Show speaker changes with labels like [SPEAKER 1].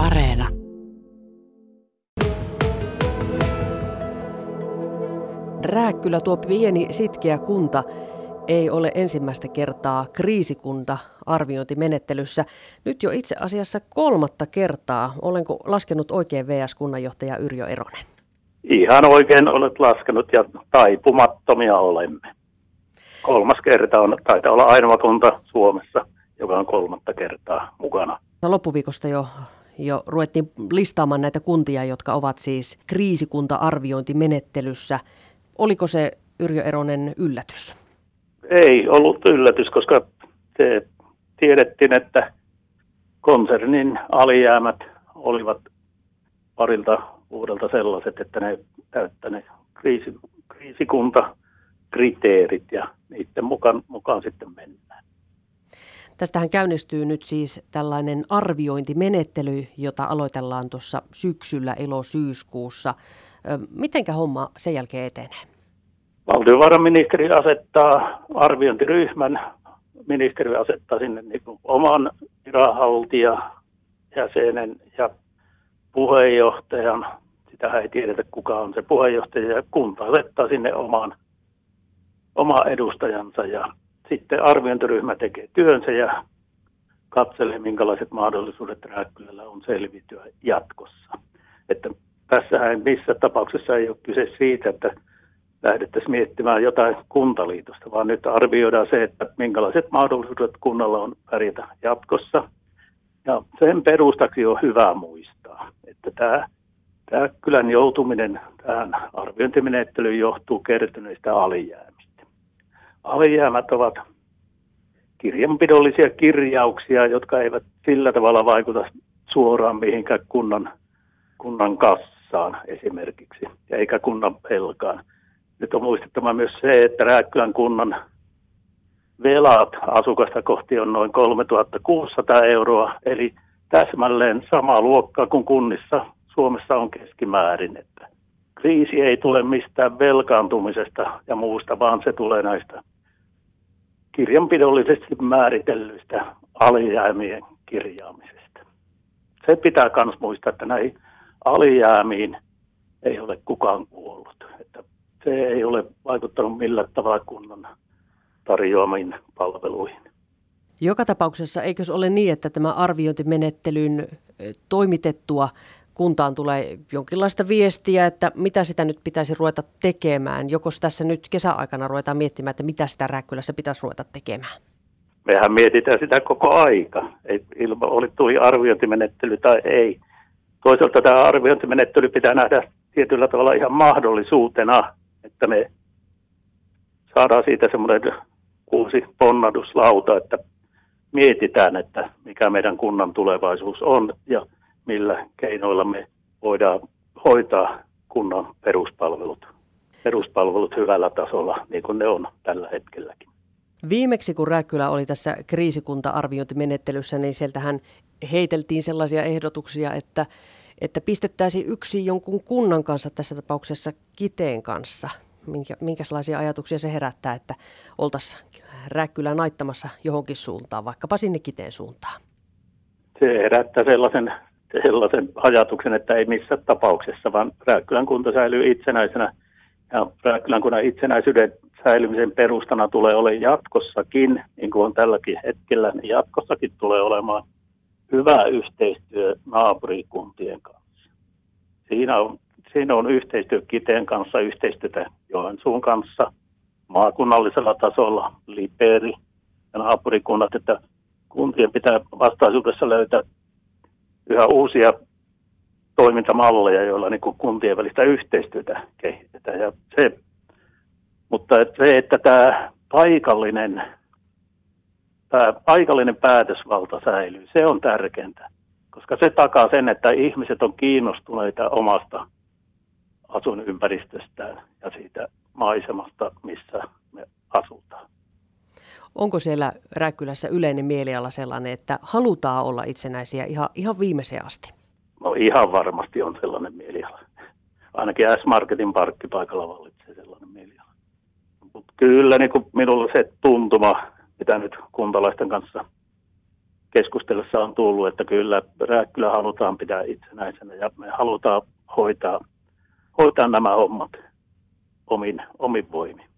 [SPEAKER 1] Areena. Rääkkylä tuo pieni sitkeä kunta ei ole ensimmäistä kertaa kriisikunta arviointimenettelyssä. Nyt jo itse asiassa kolmatta kertaa. Olenko laskenut oikein VS-kunnanjohtaja Yrjö Eronen?
[SPEAKER 2] Ihan oikein olet laskenut ja taipumattomia olemme. Kolmas kerta on, taitaa olla ainoa kunta Suomessa, joka on kolmatta kertaa mukana.
[SPEAKER 1] Loppuviikosta jo jo ruvettiin listaamaan näitä kuntia, jotka ovat siis kriisikunta-arviointimenettelyssä. Oliko se Yrjö Eronen yllätys?
[SPEAKER 2] Ei ollut yllätys, koska se tiedettiin, että konsernin alijäämät olivat parilta vuodelta sellaiset, että ne täyttäneet kriisi, kriisikuntakriteerit ja niiden mukaan, mukaan sitten mennään.
[SPEAKER 1] Tästähän käynnistyy nyt siis tällainen arviointimenettely, jota aloitellaan tuossa syksyllä elo-syyskuussa. Mitenkä homma sen jälkeen etenee?
[SPEAKER 2] Valtiovarainministeri asettaa arviointiryhmän, ministeri asettaa sinne niin oman viranhaltija jäsenen ja puheenjohtajan. Sitä ei tiedetä, kuka on se puheenjohtaja, ja kunta asettaa sinne oman, oma edustajansa, ja sitten arviointiryhmä tekee työnsä ja katselee, minkälaiset mahdollisuudet Rääkkylällä on selviytyä jatkossa. Että tässähän missä tapauksessa ei ole kyse siitä, että lähdettäisiin miettimään jotain kuntaliitosta, vaan nyt arvioidaan se, että minkälaiset mahdollisuudet kunnalla on pärjätä jatkossa. Ja sen perustaksi on hyvä muistaa, että tämä, tämä kylän joutuminen tähän arviointimenettelyyn johtuu kertyneistä alijäämistä. Alijäämät ovat kirjanpidollisia kirjauksia, jotka eivät sillä tavalla vaikuta suoraan mihinkään kunnan, kunnan kassaan esimerkiksi, eikä kunnan pelkaan. Nyt on muistettava myös se, että Rääkkylän kunnan velat asukasta kohti on noin 3600 euroa, eli täsmälleen sama luokka kuin kunnissa Suomessa on keskimäärin. Että kriisi ei tule mistään velkaantumisesta ja muusta, vaan se tulee näistä kirjanpidollisesti määritellyistä alijäämien kirjaamisesta. Se pitää myös muistaa, että näihin alijäämiin ei ole kukaan kuollut. Että se ei ole vaikuttanut millään tavalla kunnan tarjoamiin palveluihin.
[SPEAKER 1] Joka tapauksessa eikö ole niin, että tämä arviointimenettelyn toimitettua kuntaan tulee jonkinlaista viestiä, että mitä sitä nyt pitäisi ruveta tekemään? Joko tässä nyt kesäaikana ruvetaan miettimään, että mitä sitä Rääkkylässä pitäisi ruveta tekemään?
[SPEAKER 2] Mehän mietitään sitä koko aika, ei, ilma, oli tuli arviointimenettely tai ei. Toisaalta tämä arviointimenettely pitää nähdä tietyllä tavalla ihan mahdollisuutena että me saadaan siitä semmoinen uusi ponnahduslauta, että mietitään, että mikä meidän kunnan tulevaisuus on ja millä keinoilla me voidaan hoitaa kunnan peruspalvelut, peruspalvelut hyvällä tasolla, niin kuin ne on tällä hetkelläkin.
[SPEAKER 1] Viimeksi kun Rääkkylä oli tässä kriisikunta-arviointimenettelyssä, niin sieltähän heiteltiin sellaisia ehdotuksia, että että pistettäisiin yksi jonkun kunnan kanssa, tässä tapauksessa Kiteen kanssa. Minkä, minkälaisia ajatuksia se herättää, että oltaisiin Rääkkylää naittamassa johonkin suuntaan, vaikkapa sinne Kiteen suuntaan?
[SPEAKER 2] Se herättää sellaisen, sellaisen ajatuksen, että ei missään tapauksessa, vaan Rääkkylän kunta säilyy itsenäisenä. Ja Rääkkylän kunnan itsenäisyyden säilymisen perustana tulee olemaan jatkossakin, niin kuin on tälläkin hetkellä, niin jatkossakin tulee olemaan – hyvä yhteistyö naapurikuntien kanssa. Siinä on, siinä on yhteistyö Kiteen kanssa, yhteistyötä Joensuun kanssa, maakunnallisella tasolla, Liperi ja naapurikunnat, että kuntien pitää vastaisuudessa löytää yhä uusia toimintamalleja, joilla niin kuin kuntien välistä yhteistyötä kehitetään. Ja se, mutta se, että tämä paikallinen tämä paikallinen päätösvalta säilyy. Se on tärkeintä, koska se takaa sen, että ihmiset on kiinnostuneita omasta asuinympäristöstään ja siitä maisemasta, missä me asutaan.
[SPEAKER 1] Onko siellä Räkkylässä yleinen mieliala sellainen, että halutaan olla itsenäisiä ihan, ihan viimeiseen asti?
[SPEAKER 2] No ihan varmasti on sellainen mieliala. Ainakin S-Marketin parkkipaikalla vallitsee sellainen mieliala. Mutta kyllä niin kuin minulla se tuntuma mitä nyt kuntalaisten kanssa keskustelussa on tullut, että kyllä Rääkkylä halutaan pitää itsenäisenä ja me halutaan hoitaa, hoitaa nämä hommat omin, omin voimin.